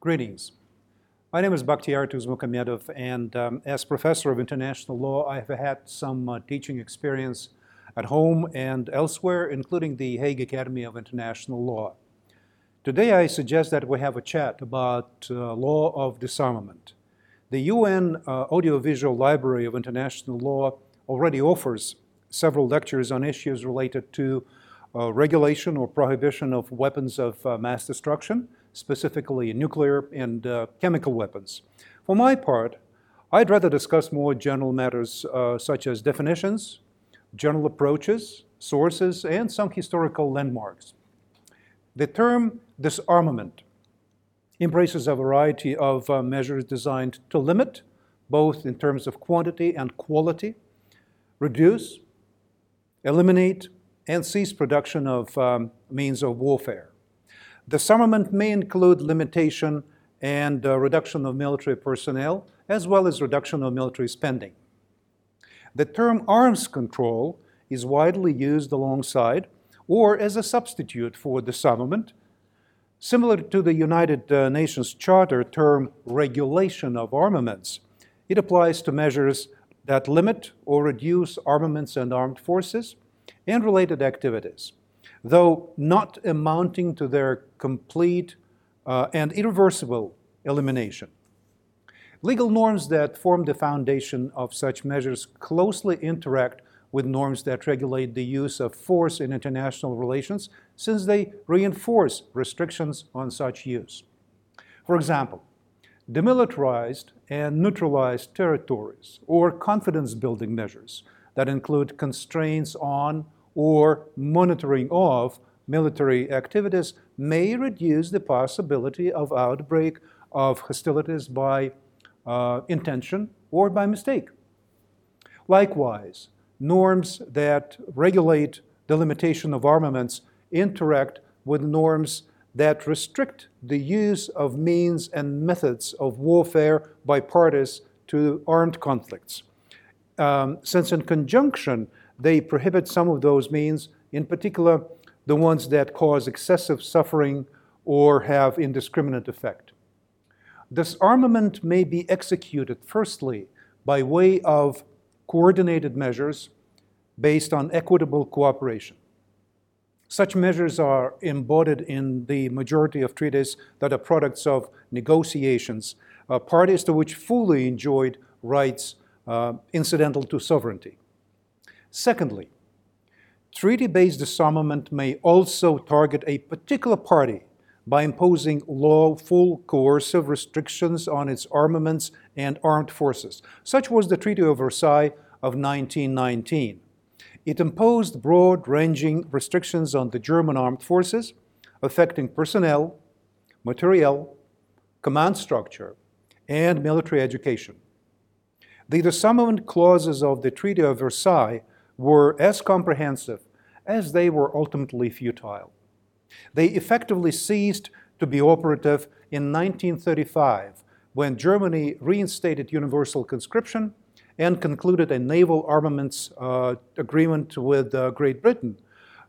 Greetings. My name is Bakhtiar Tuzmukhamedov, and um, as professor of international law, I have had some uh, teaching experience at home and elsewhere, including the Hague Academy of International Law. Today, I suggest that we have a chat about uh, law of disarmament. The UN uh, Audiovisual Library of International Law already offers several lectures on issues related to uh, regulation or prohibition of weapons of uh, mass destruction, specifically nuclear and uh, chemical weapons. For my part, I'd rather discuss more general matters uh, such as definitions, general approaches, sources, and some historical landmarks. The term disarmament embraces a variety of uh, measures designed to limit, both in terms of quantity and quality, reduce, eliminate, and cease production of um, means of warfare. Disarmament may include limitation and uh, reduction of military personnel, as well as reduction of military spending. The term arms control is widely used alongside or as a substitute for disarmament, similar to the United uh, Nations Charter term regulation of armaments. It applies to measures that limit or reduce armaments and armed forces and related activities, though not amounting to their complete uh, and irreversible elimination. Legal norms that form the foundation of such measures closely interact with norms that regulate the use of force in international relations since they reinforce restrictions on such use. For example, demilitarized and neutralized territories or confidence building measures that include constraints on or monitoring of military activities may reduce the possibility of outbreak of hostilities by uh, intention or by mistake. Likewise, norms that regulate the limitation of armaments interact with norms that restrict the use of means and methods of warfare by parties to armed conflicts. Um, since, in conjunction, they prohibit some of those means, in particular, the ones that cause excessive suffering or have indiscriminate effect. Disarmament may be executed, firstly, by way of coordinated measures based on equitable cooperation. Such measures are embodied in the majority of treaties that are products of negotiations, uh, parties to which fully enjoyed rights uh, incidental to sovereignty. Secondly, treaty based disarmament may also target a particular party by imposing lawful coercive restrictions on its armaments and armed forces. Such was the Treaty of Versailles of 1919. It imposed broad ranging restrictions on the German armed forces, affecting personnel, materiel, command structure, and military education. The disarmament clauses of the Treaty of Versailles were as comprehensive as they were ultimately futile. They effectively ceased to be operative in 1935 when Germany reinstated universal conscription and concluded a naval armaments uh, agreement with uh, Great Britain,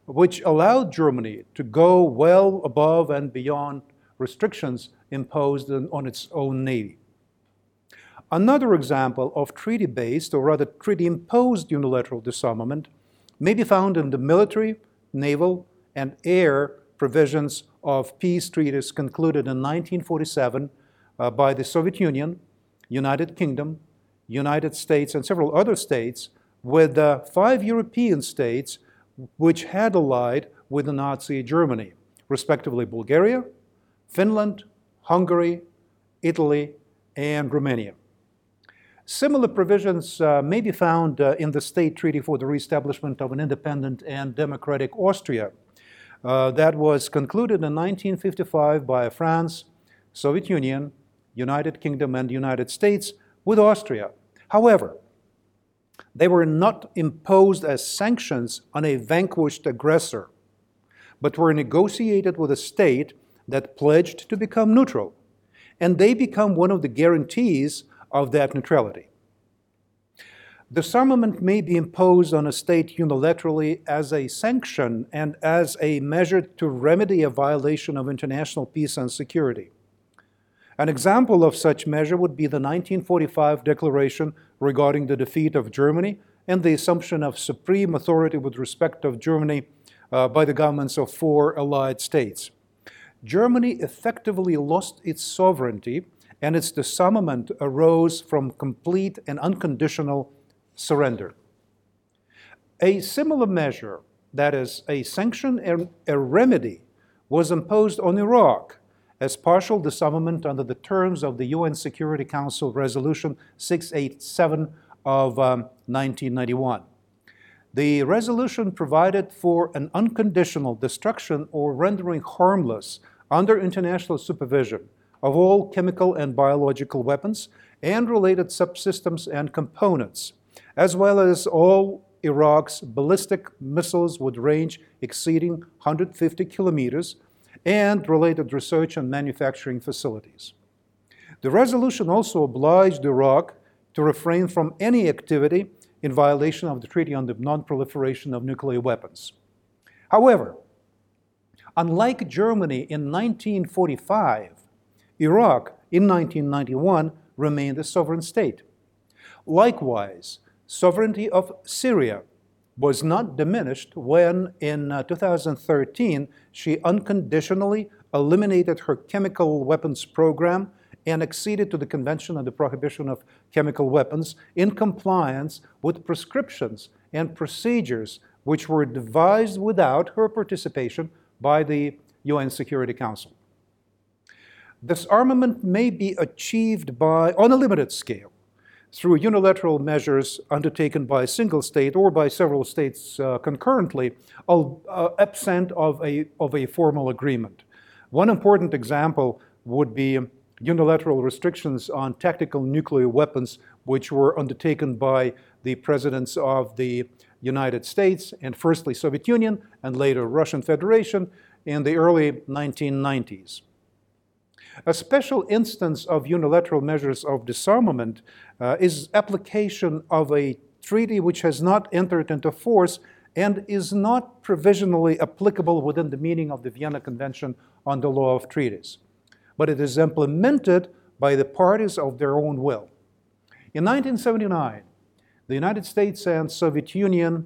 which allowed Germany to go well above and beyond restrictions imposed on its own navy. Another example of treaty based, or rather treaty imposed unilateral disarmament may be found in the military, naval, and air provisions of peace treaties concluded in 1947 uh, by the Soviet Union, United Kingdom, United States, and several other states, with uh, five European states which had allied with the Nazi Germany, respectively Bulgaria, Finland, Hungary, Italy, and Romania. Similar provisions uh, may be found uh, in the State Treaty for the Reestablishment of an Independent and Democratic Austria, uh, that was concluded in 1955 by France, Soviet Union, United Kingdom, and United States with Austria. However, they were not imposed as sanctions on a vanquished aggressor, but were negotiated with a state that pledged to become neutral, and they become one of the guarantees of that neutrality. Disarmament may be imposed on a state unilaterally as a sanction and as a measure to remedy a violation of international peace and security. An example of such measure would be the 1945 declaration regarding the defeat of Germany and the assumption of supreme authority with respect of Germany uh, by the governments of four allied states. Germany effectively lost its sovereignty and its disarmament arose from complete and unconditional surrender. A similar measure, that is, a sanction and a remedy, was imposed on Iraq as partial disarmament under the terms of the UN Security Council Resolution 687 of um, 1991. The resolution provided for an unconditional destruction or rendering harmless under international supervision of all chemical and biological weapons and related subsystems and components, as well as all Iraq's ballistic missiles with range exceeding 150 kilometers and related research and manufacturing facilities. The resolution also obliged Iraq to refrain from any activity in violation of the Treaty on the Non-Proliferation of Nuclear Weapons. However, unlike Germany in 1945, Iraq in 1991 remained a sovereign state. Likewise, sovereignty of Syria was not diminished when, in uh, 2013, she unconditionally eliminated her chemical weapons program and acceded to the Convention on the Prohibition of Chemical Weapons in compliance with prescriptions and procedures which were devised without her participation by the UN Security Council. Disarmament may be achieved by, on a limited scale through unilateral measures undertaken by a single state or by several states uh, concurrently, uh, absent of a, of a formal agreement. One important example would be unilateral restrictions on tactical nuclear weapons, which were undertaken by the presidents of the United States and firstly Soviet Union and later Russian Federation in the early 1990s. A special instance of unilateral measures of disarmament uh, is application of a treaty which has not entered into force and is not provisionally applicable within the meaning of the Vienna Convention on the Law of Treaties, but it is implemented by the parties of their own will. In 1979, the United States and Soviet Union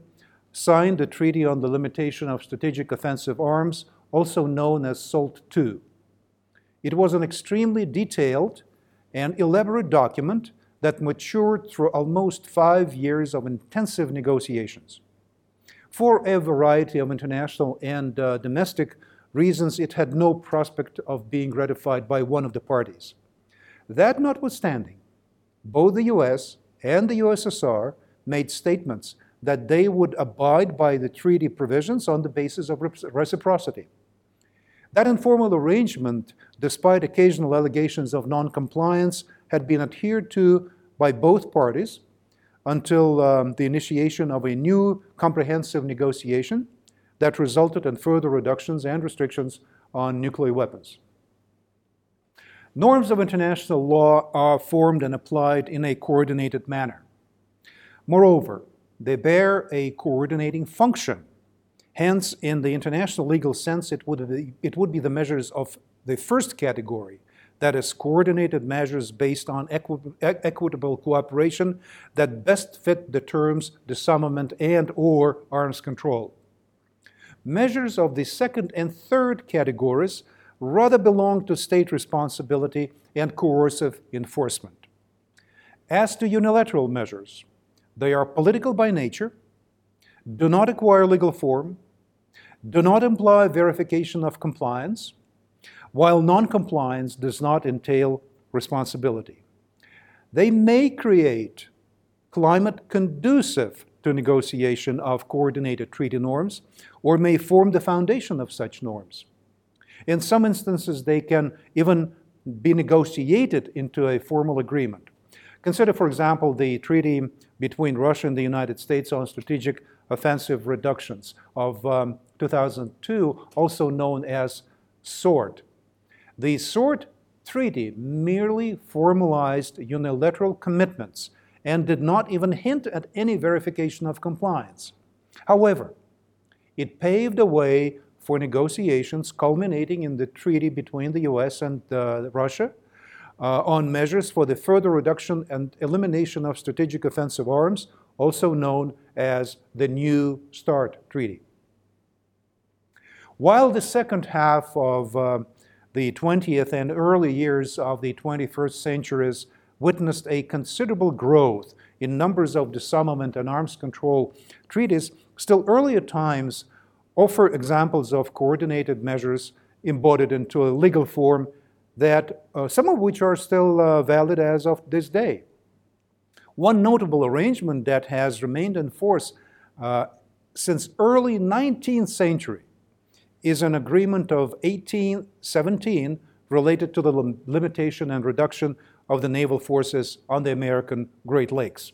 signed the Treaty on the Limitation of Strategic Offensive Arms, also known as SALT II. It was an extremely detailed and elaborate document that matured through almost five years of intensive negotiations. For a variety of international and uh, domestic reasons, it had no prospect of being ratified by one of the parties. That notwithstanding, both the US and the USSR made statements that they would abide by the treaty provisions on the basis of reciprocity. That informal arrangement, despite occasional allegations of noncompliance, had been adhered to by both parties until um, the initiation of a new comprehensive negotiation that resulted in further reductions and restrictions on nuclear weapons. Norms of international law are formed and applied in a coordinated manner. Moreover, they bear a coordinating function Hence, in the international legal sense, it would, be, it would be the measures of the first category, that is, coordinated measures based on equi equitable cooperation that best fit the terms disarmament and or arms control. Measures of the second and third categories rather belong to state responsibility and coercive enforcement. As to unilateral measures, they are political by nature, do not acquire legal form, do not imply verification of compliance, while noncompliance does not entail responsibility. They may create climate conducive to negotiation of coordinated treaty norms or may form the foundation of such norms. In some instances, they can even be negotiated into a formal agreement. Consider, for example, the treaty between Russia and the United States on strategic offensive reductions of um, 2002, also known as SORT. The SORT treaty merely formalized unilateral commitments and did not even hint at any verification of compliance. However, it paved the way for negotiations culminating in the treaty between the US and uh, Russia, uh, on measures for the further reduction and elimination of strategic offensive arms, also known as the New START Treaty. While the second half of uh, the 20th and early years of the 21st centuries witnessed a considerable growth in numbers of disarmament and arms control treaties, still earlier times offer examples of coordinated measures embodied into a legal form that uh, some of which are still uh, valid as of this day. One notable arrangement that has remained in force uh, since early 19th century is an agreement of 1817 related to the lim- limitation and reduction of the naval forces on the American Great Lakes.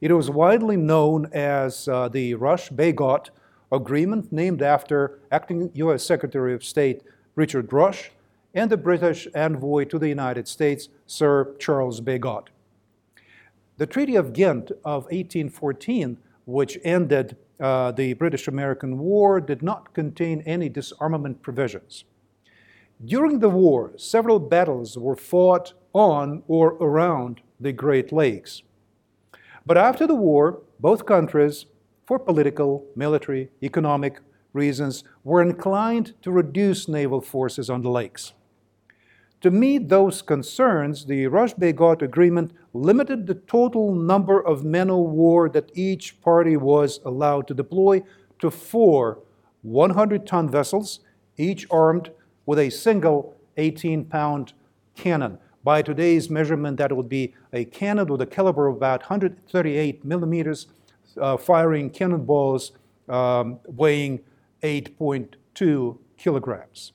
It was widely known as uh, the Rush-Bagot Agreement, named after acting U.S. Secretary of State Richard Rush and the British envoy to the United States, Sir Charles Bagot. The Treaty of Ghent of 1814, which ended uh, the British American War, did not contain any disarmament provisions. During the war, several battles were fought on or around the Great Lakes. But after the war, both countries, for political, military, economic reasons, were inclined to reduce naval forces on the lakes. To meet those concerns, the Rush-Bagot Agreement limited the total number of men of war that each party was allowed to deploy to four 100-ton vessels, each armed with a single 18-pound cannon. By today's measurement, that would be a cannon with a caliber of about 138 millimeters, uh, firing cannonballs um, weighing 8.2 kilograms.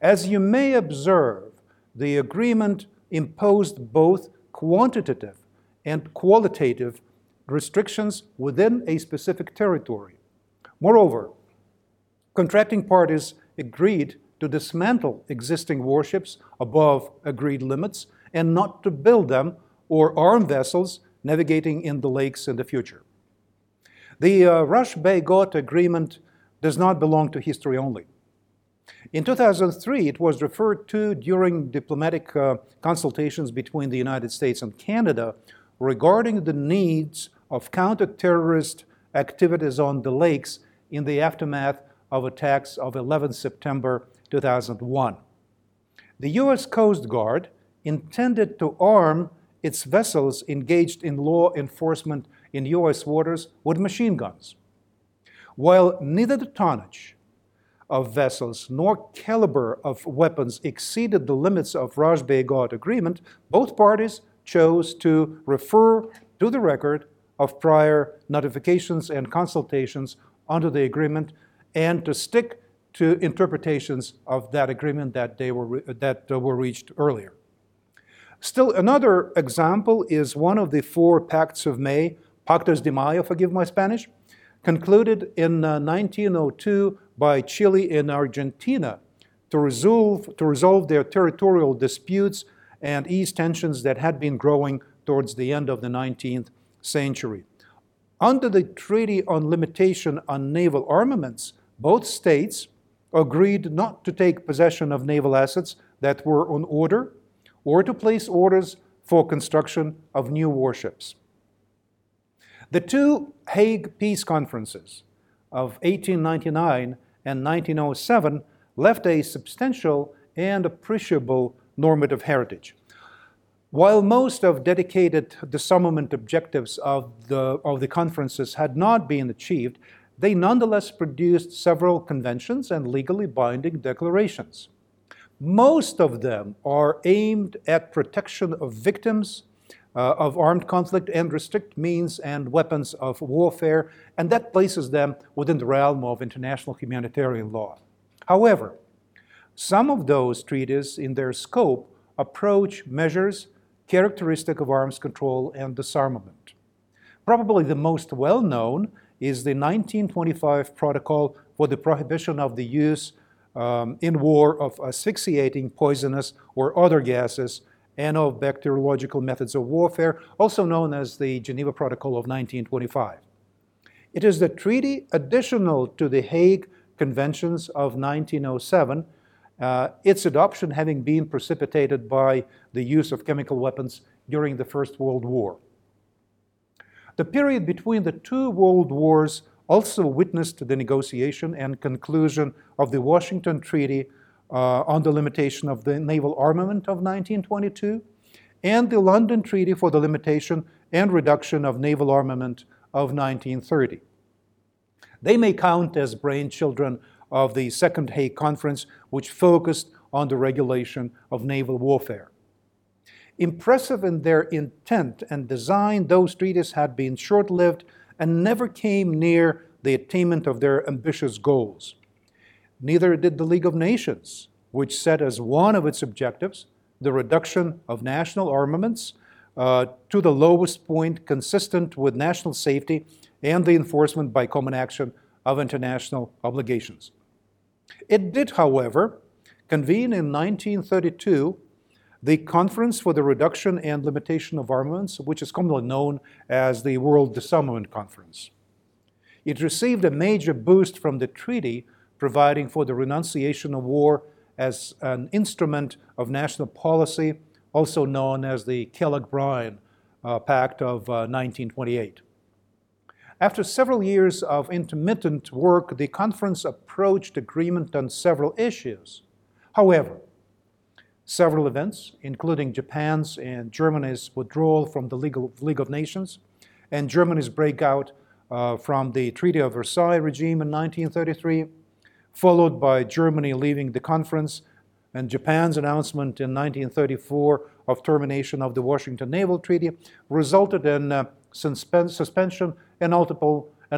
As you may observe, the agreement imposed both quantitative and qualitative restrictions within a specific territory. Moreover, contracting parties agreed to dismantle existing warships above agreed limits and not to build them or arm vessels navigating in the lakes in the future. The uh, Rush-Bagot Agreement does not belong to history only. In 2003, it was referred to during diplomatic uh, consultations between the United States and Canada regarding the needs of counter-terrorist activities on the lakes in the aftermath of attacks of 11 September 2001. The U.S. Coast Guard intended to arm its vessels engaged in law enforcement in U.S. waters with machine guns. While neither the tonnage of vessels nor caliber of weapons exceeded the limits of Rush-Bagot agreement, both parties chose to refer to the record of prior notifications and consultations under the agreement and to stick to interpretations of that agreement that, they were, that uh, were reached earlier. Still, another example is one of the four Pacts of May, Pactos de Mayo, forgive my Spanish, concluded in uh, 1902 by Chile and Argentina to resolve, to resolve their territorial disputes and ease tensions that had been growing towards the end of the 19th century. Under the Treaty on Limitation on Naval Armaments, both states agreed not to take possession of naval assets that were on order or to place orders for construction of new warships. The two Hague Peace Conferences of 1899 and 1907 left a substantial and appreciable normative heritage. While most of dedicated disarmament objectives of the, of the conferences had not been achieved, they nonetheless produced several conventions and legally binding declarations. Most of them are aimed at protection of victims uh, of armed conflict and restrict means and weapons of warfare, and that places them within the realm of international humanitarian law. However, some of those treaties in their scope approach measures characteristic of arms control and disarmament. Probably the most well known is the 1925 Protocol for the Prohibition of the Use um, in War of Asphyxiating Poisonous or Other Gases and of bacteriological methods of warfare, also known as the Geneva Protocol of 1925. It is the treaty additional to the Hague Conventions of 1907 uh, its adoption having been precipitated by the use of chemical weapons during the First World War. The period between the two world wars also witnessed the negotiation and conclusion of the Washington Treaty Uh, on the limitation of the naval armament of 1922 and the London Treaty for the limitation and reduction of naval armament of 1930. They may count as brainchildren of the Second Hague Conference, which focused on the regulation of naval warfare. Impressive in their intent and design, those treaties had been short lived and never came near the attainment of their ambitious goals. Neither did the League of Nations, which set as one of its objectives the reduction of national armaments uh, to the lowest point consistent with national safety and the enforcement by common action of international obligations. It did, however, convene in 1932 the Conference for the Reduction and Limitation of Armaments, which is commonly known as the World Disarmament Conference. It received a major boost from the treaty providing for the renunciation of war as an instrument of national policy, also known as the Kellogg-Briand uh, Pact of uh, 1928. After several years of intermittent work, the conference approached agreement on several issues. However, several events, including Japan's and Germany's withdrawal from the League of Nations and Germany's breakout uh, from the Treaty of Versailles regime in 1933, followed by Germany leaving the conference and Japan's announcement in 1934 of termination of the Washington Naval Treaty, resulted in uh, suspension and,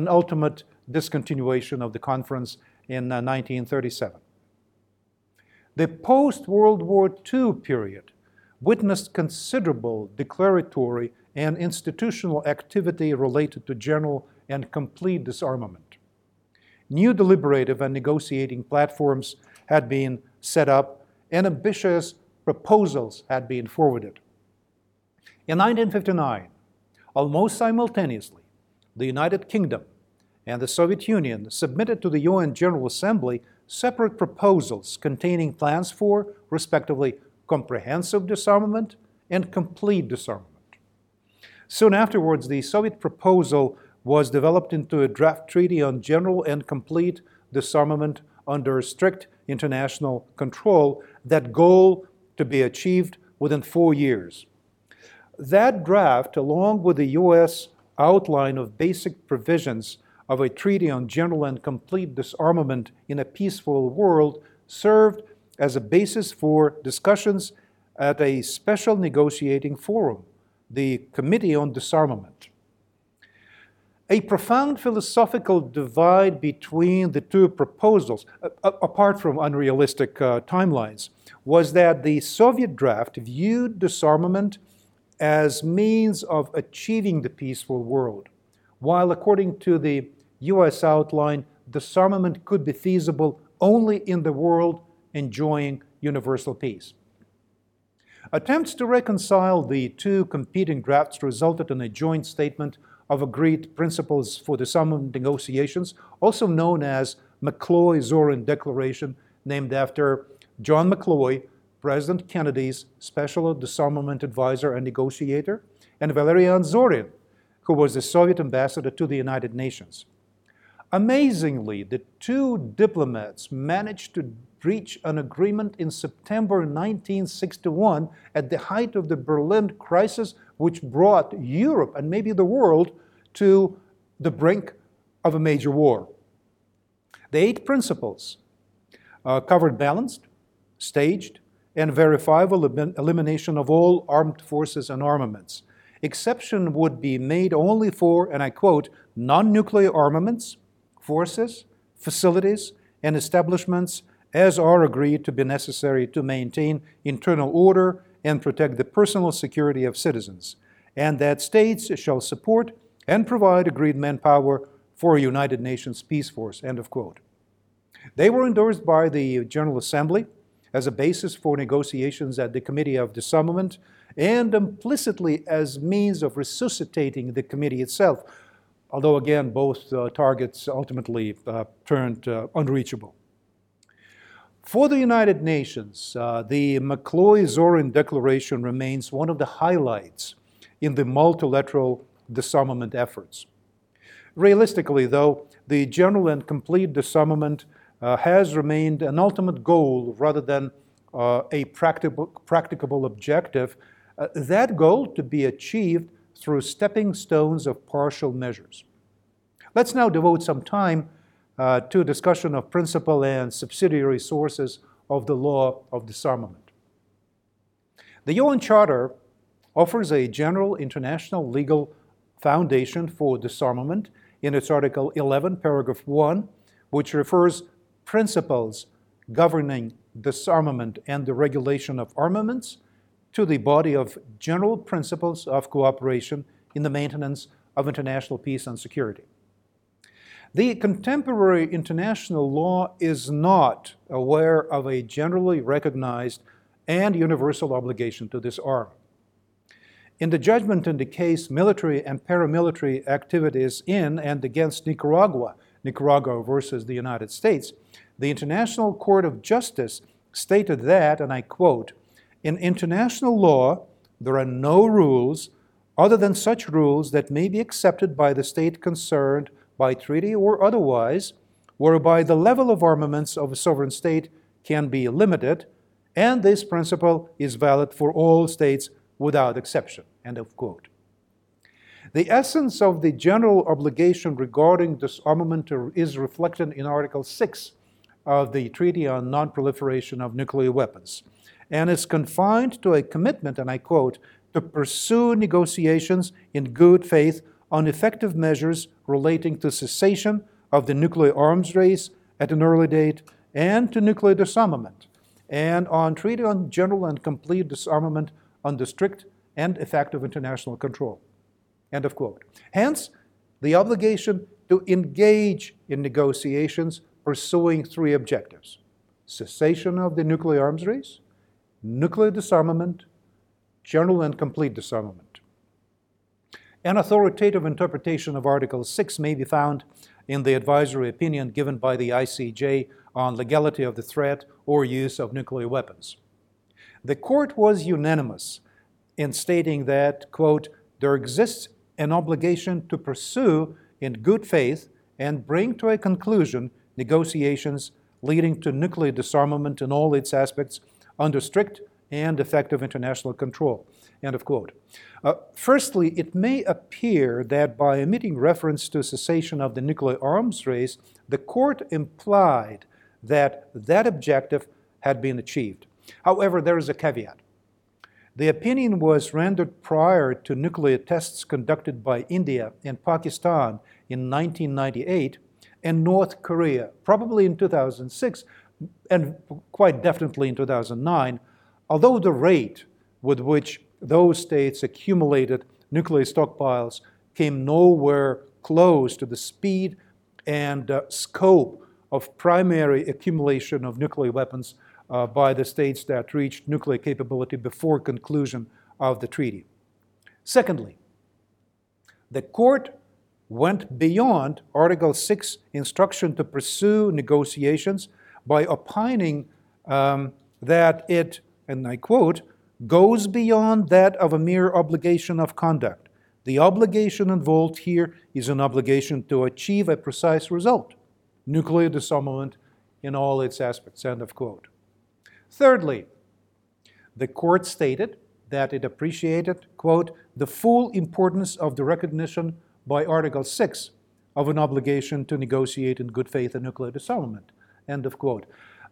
ultimate discontinuation of the conference in 1937. Uh, the post World War II period witnessed considerable declaratory and institutional activity related to general and complete disarmament. New deliberative and negotiating platforms had been set up, and ambitious proposals had been forwarded. In 1959, almost simultaneously, the United Kingdom and the Soviet Union submitted to the UN General Assembly separate proposals containing plans for, respectively, comprehensive disarmament and complete disarmament. Soon afterwards, the Soviet proposal was developed into a draft treaty on general and complete disarmament under strict international control, that goal to be achieved within four years. That draft, along with the U.S. outline of basic provisions of a treaty on general and complete disarmament in a peaceful world, served as a basis for discussions at a special negotiating forum, the Committee on Disarmament. A profound philosophical divide between the two proposals, apart from unrealistic uh, timelines, was that the Soviet draft viewed disarmament as means of achieving the peaceful world, while according to the US outline, disarmament could be feasible only in the world enjoying universal peace. Attempts to reconcile the two competing drafts resulted in a joint statement of agreed principles for the disarmament negotiations, also known as McCloy-Zorin Declaration, named after John McCloy, President Kennedy's special disarmament advisor and negotiator, and Valerian Zorin, who was the Soviet ambassador to the United Nations. Amazingly, the two diplomats managed to reach an agreement in September 1961 at the height of the Berlin crisis, which brought Europe and maybe the world to the brink of a major war. The eight principles uh, covered balanced, staged, and verifiable elimination of all armed forces and armaments. Exception would be made only for, and I quote, non nuclear armaments, forces, facilities, and establishments as are agreed to be necessary to maintain internal order and protect the personal security of citizens, and that states shall support and provide agreed manpower for a United Nations peace force, end of quote. They were endorsed by the General Assembly as a basis for negotiations at the Committee of Disarmament and implicitly as means of resuscitating the committee itself, although again, both uh, targets ultimately uh, turned uh, unreachable. For the United Nations, uh, the McCloy-Zorin Declaration remains one of the highlights in the multilateral disarmament efforts. Realistically, though, the general and complete disarmament uh, has remained an ultimate goal rather than uh, a practicable, practicable objective. Uh, that goal to be achieved through stepping stones of partial measures. Let's now devote some time uh, to discussion of principal and subsidiary sources of the law of disarmament. The UN Charter offers a general international legal foundation for disarmament in its Article 11, paragraph 1, which refers principles governing disarmament and the regulation of armaments to the body of general principles of cooperation in the maintenance of international peace and security. The contemporary international law is not aware of a generally recognized and universal obligation to disarm. In the judgment in the case military and paramilitary activities in and against Nicaragua, Nicaragua versus the United States, the International Court of Justice stated that, and I quote, in international law, there are no rules other than such rules that may be accepted by the state concerned by treaty or otherwise, whereby the level of armaments of a sovereign state can be limited, and this principle is valid for all states without exception. End of quote. The essence of the general obligation regarding disarmament is reflected in Article 6 of the Treaty on Non-Proliferation of Nuclear Weapons, and is confined to a commitment, and I quote, to pursue negotiations in good faith on effective measures relating to cessation of the nuclear arms race at an early date and to nuclear disarmament, and on treaty on general and complete disarmament under strict and effective international control. End of quote. Hence, the obligation to engage in negotiations pursuing three objectives cessation of the nuclear arms race, nuclear disarmament, general and complete disarmament. An authoritative interpretation of Article 6 may be found in the advisory opinion given by the ICJ on legality of the threat or use of nuclear weapons. The court was unanimous in stating that, quote, there exists an obligation to pursue in good faith and bring to a conclusion negotiations leading to nuclear disarmament in all its aspects under strict and effective international control. End of quote. Uh, firstly, it may appear that by omitting reference to cessation of the nuclear arms race, the court implied that that objective had been achieved. However, there is a caveat. The opinion was rendered prior to nuclear tests conducted by India and Pakistan in 1998 and North Korea, probably in 2006 and quite definitely in 2009, although the rate with which those states accumulated nuclear stockpiles came nowhere close to the speed and uh, scope of primary accumulation of nuclear weapons uh, by the states that reached nuclear capability before conclusion of the treaty. Secondly, the court went beyond Article 6 instruction to pursue negotiations by opining um, that it, and I quote, goes beyond that of a mere obligation of conduct. The obligation involved here is an obligation to achieve a precise result nuclear disarmament in all its aspects. End of quote. Thirdly, the court stated that it appreciated, quote, the full importance of the recognition by Article 6 of an obligation to negotiate in good faith a nuclear disarmament, end of quote.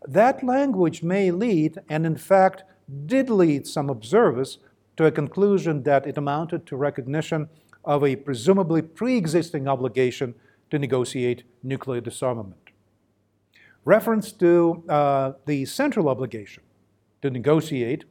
That language may lead, and in fact did lead some observers to a conclusion that it amounted to recognition of a presumably pre existing obligation to negotiate nuclear disarmament. Reference to uh, the central obligation to negotiate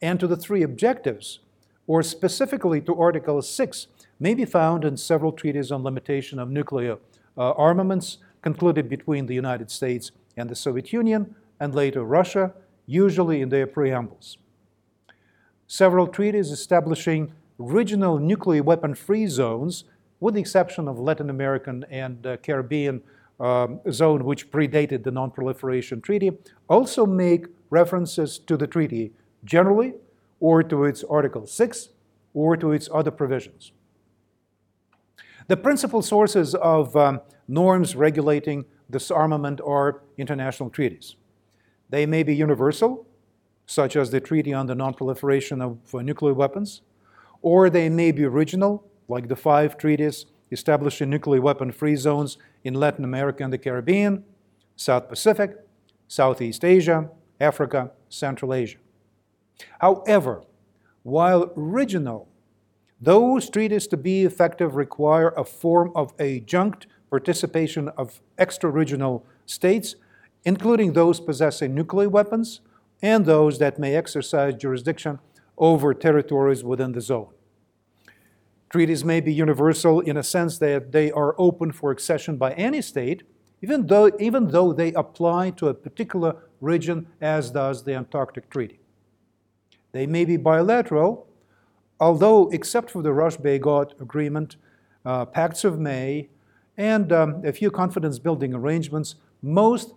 and to the three objectives, or specifically to Article 6, may be found in several treaties on limitation of nuclear uh, armaments concluded between the United States and the Soviet Union, and later Russia, usually in their preambles. Several treaties establishing regional nuclear weapon free zones, with the exception of Latin American and uh, Caribbean um, zone, which predated the Non-Proliferation Treaty, also make references to the treaty generally, or to its Article 6, or to its other provisions. The principal sources of um, norms regulating disarmament are international treaties. They may be universal, such as the Treaty on the Non-Proliferation of uh, Nuclear Weapons, or they may be regional, like the five treaties establishing nuclear weapon-free zones in Latin America and the Caribbean, South Pacific, Southeast Asia, Africa, Central Asia. However, while regional, those treaties to be effective require a form of adjunct participation of extra-regional states, including those possessing nuclear weapons and those that may exercise jurisdiction over territories within the zone. Treaties may be universal in a sense that they are open for accession by any state, even though, even though they apply to a particular region, as does the Antarctic Treaty. They may be bilateral, although, except for the Rush-Bagot Agreement, uh, Pacts of May, and um, a few confidence building arrangements, most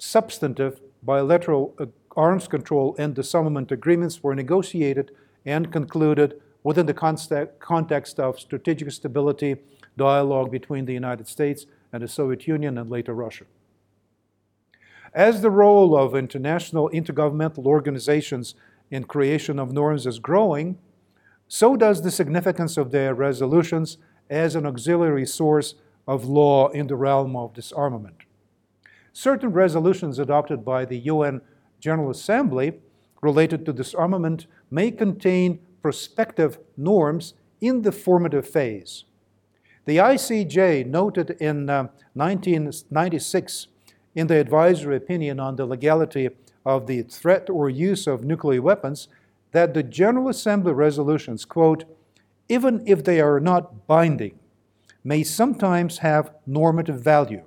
substantive bilateral uh, arms control and disarmament agreements were negotiated and concluded within the context of strategic stability dialogue between the United States and the Soviet Union and later Russia. As the role of international intergovernmental organizations in creation of norms is growing, so does the significance of their resolutions as an auxiliary source of law in the realm of disarmament. Certain resolutions adopted by the UN General Assembly related to disarmament may contain prospective norms in the formative phase. The ICJ noted in uh, 1996 in the advisory opinion on the legality of the threat or use of nuclear weapons that the General Assembly resolutions, quote, even if they are not binding, may sometimes have normative value.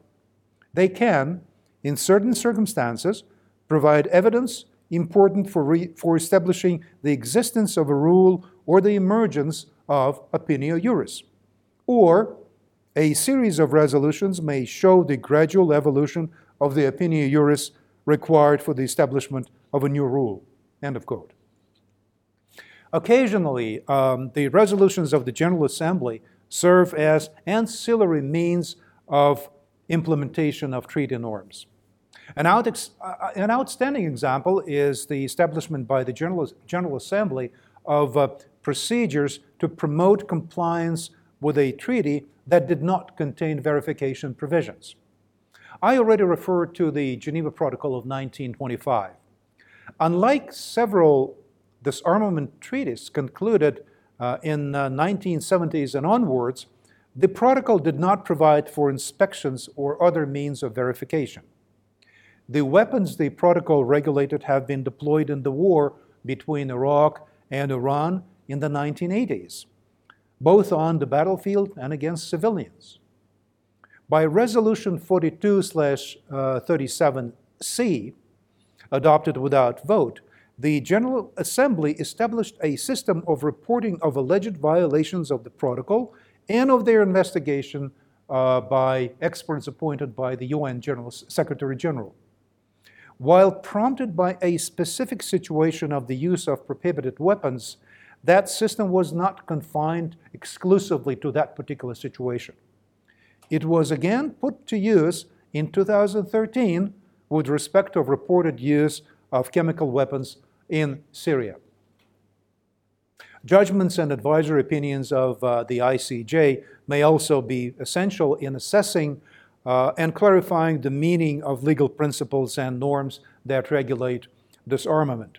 They can, in certain circumstances, provide evidence important for, re- for establishing the existence of a rule or the emergence of opinio juris. Or a series of resolutions may show the gradual evolution of the opinio juris required for the establishment of a new rule. End of quote. Occasionally, um, the resolutions of the General Assembly serve as ancillary means of implementation of treaty norms. An, out, uh, an outstanding example is the establishment by the General, General Assembly of uh, procedures to promote compliance with a treaty that did not contain verification provisions. I already referred to the Geneva Protocol of 1925. Unlike several disarmament treaties concluded uh, in the uh, 1970s and onwards, the protocol did not provide for inspections or other means of verification. The weapons the protocol regulated have been deployed in the war between Iraq and Iran in the 1980s, both on the battlefield and against civilians. By Resolution 42 37C, adopted without vote, the General Assembly established a system of reporting of alleged violations of the protocol and of their investigation uh, by experts appointed by the UN General Secretary General. While prompted by a specific situation of the use of prohibited weapons, that system was not confined exclusively to that particular situation. It was again put to use in 2013 with respect of reported use of chemical weapons in Syria. Judgments and advisory opinions of uh, the ICJ may also be essential in assessing Uh, and clarifying the meaning of legal principles and norms that regulate disarmament.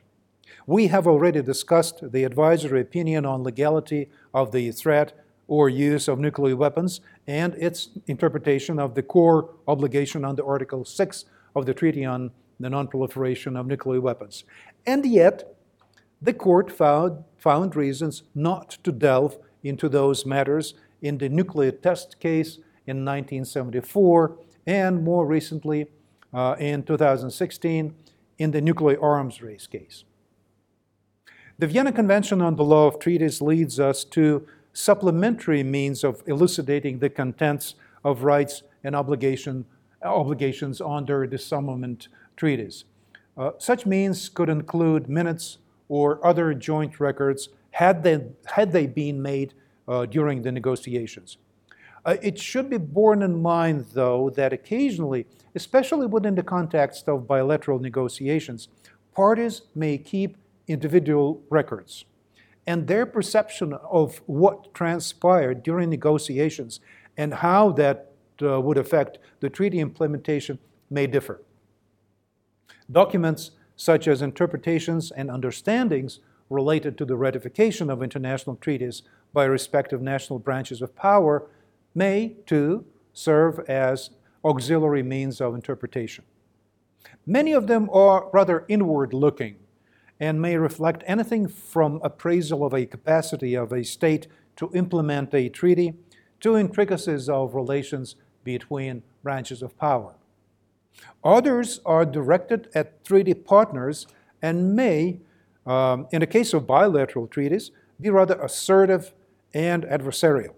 We have already discussed the advisory opinion on legality of the threat or use of nuclear weapons and its interpretation of the core obligation under Article 6 of the Treaty on the Non-Proliferation of Nuclear Weapons. And yet, the court found, found reasons not to delve into those matters in the nuclear test case in 1974 and more recently uh, in 2016 in the nuclear arms race case. The Vienna Convention on the Law of Treaties leads us to supplementary means of elucidating the contents of rights and obligation obligations under disarmament treaties. Uh, such means could include minutes or other joint records had they, had they been made uh, during the negotiations. Uh, it should be borne in mind, though, that occasionally, especially within the context of bilateral negotiations, parties may keep individual records. And their perception of what transpired during negotiations and how that uh, would affect the treaty implementation may differ. Documents such as interpretations and understandings related to the ratification of international treaties by respective national branches of power may, too, serve as auxiliary means of interpretation. Many of them are rather inward looking and may reflect anything from appraisal of a capacity of a state to implement a treaty to intricacies of relations between branches of power. Others are directed at treaty partners and may, um, in the case of bilateral treaties, be rather assertive and adversarial.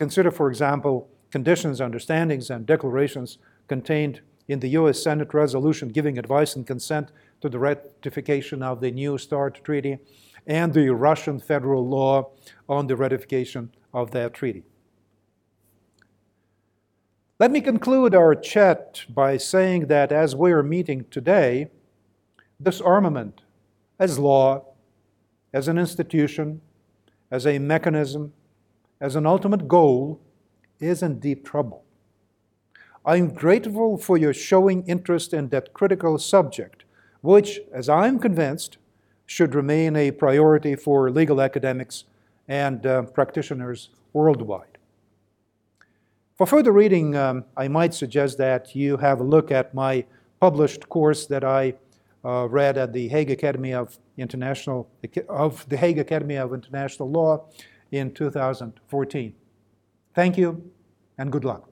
Consider, for example, conditions, understandings, and declarations contained in the US Senate resolution giving advice and consent to the ratification of the New START Treaty and the Russian federal law on the ratification of that treaty. Let me conclude our chat by saying that as we are meeting today, disarmament as law, as an institution, as a mechanism, as an ultimate goal, is in deep trouble. I'm grateful for your showing interest in that critical subject, which, as I'm convinced, should remain a priority for legal academics and uh, practitioners worldwide. For further reading, um, I might suggest that you have a look at my published course that I uh, read at the Hague Academy of International of the Hague Academy of International Law in 2014. Thank you and good luck.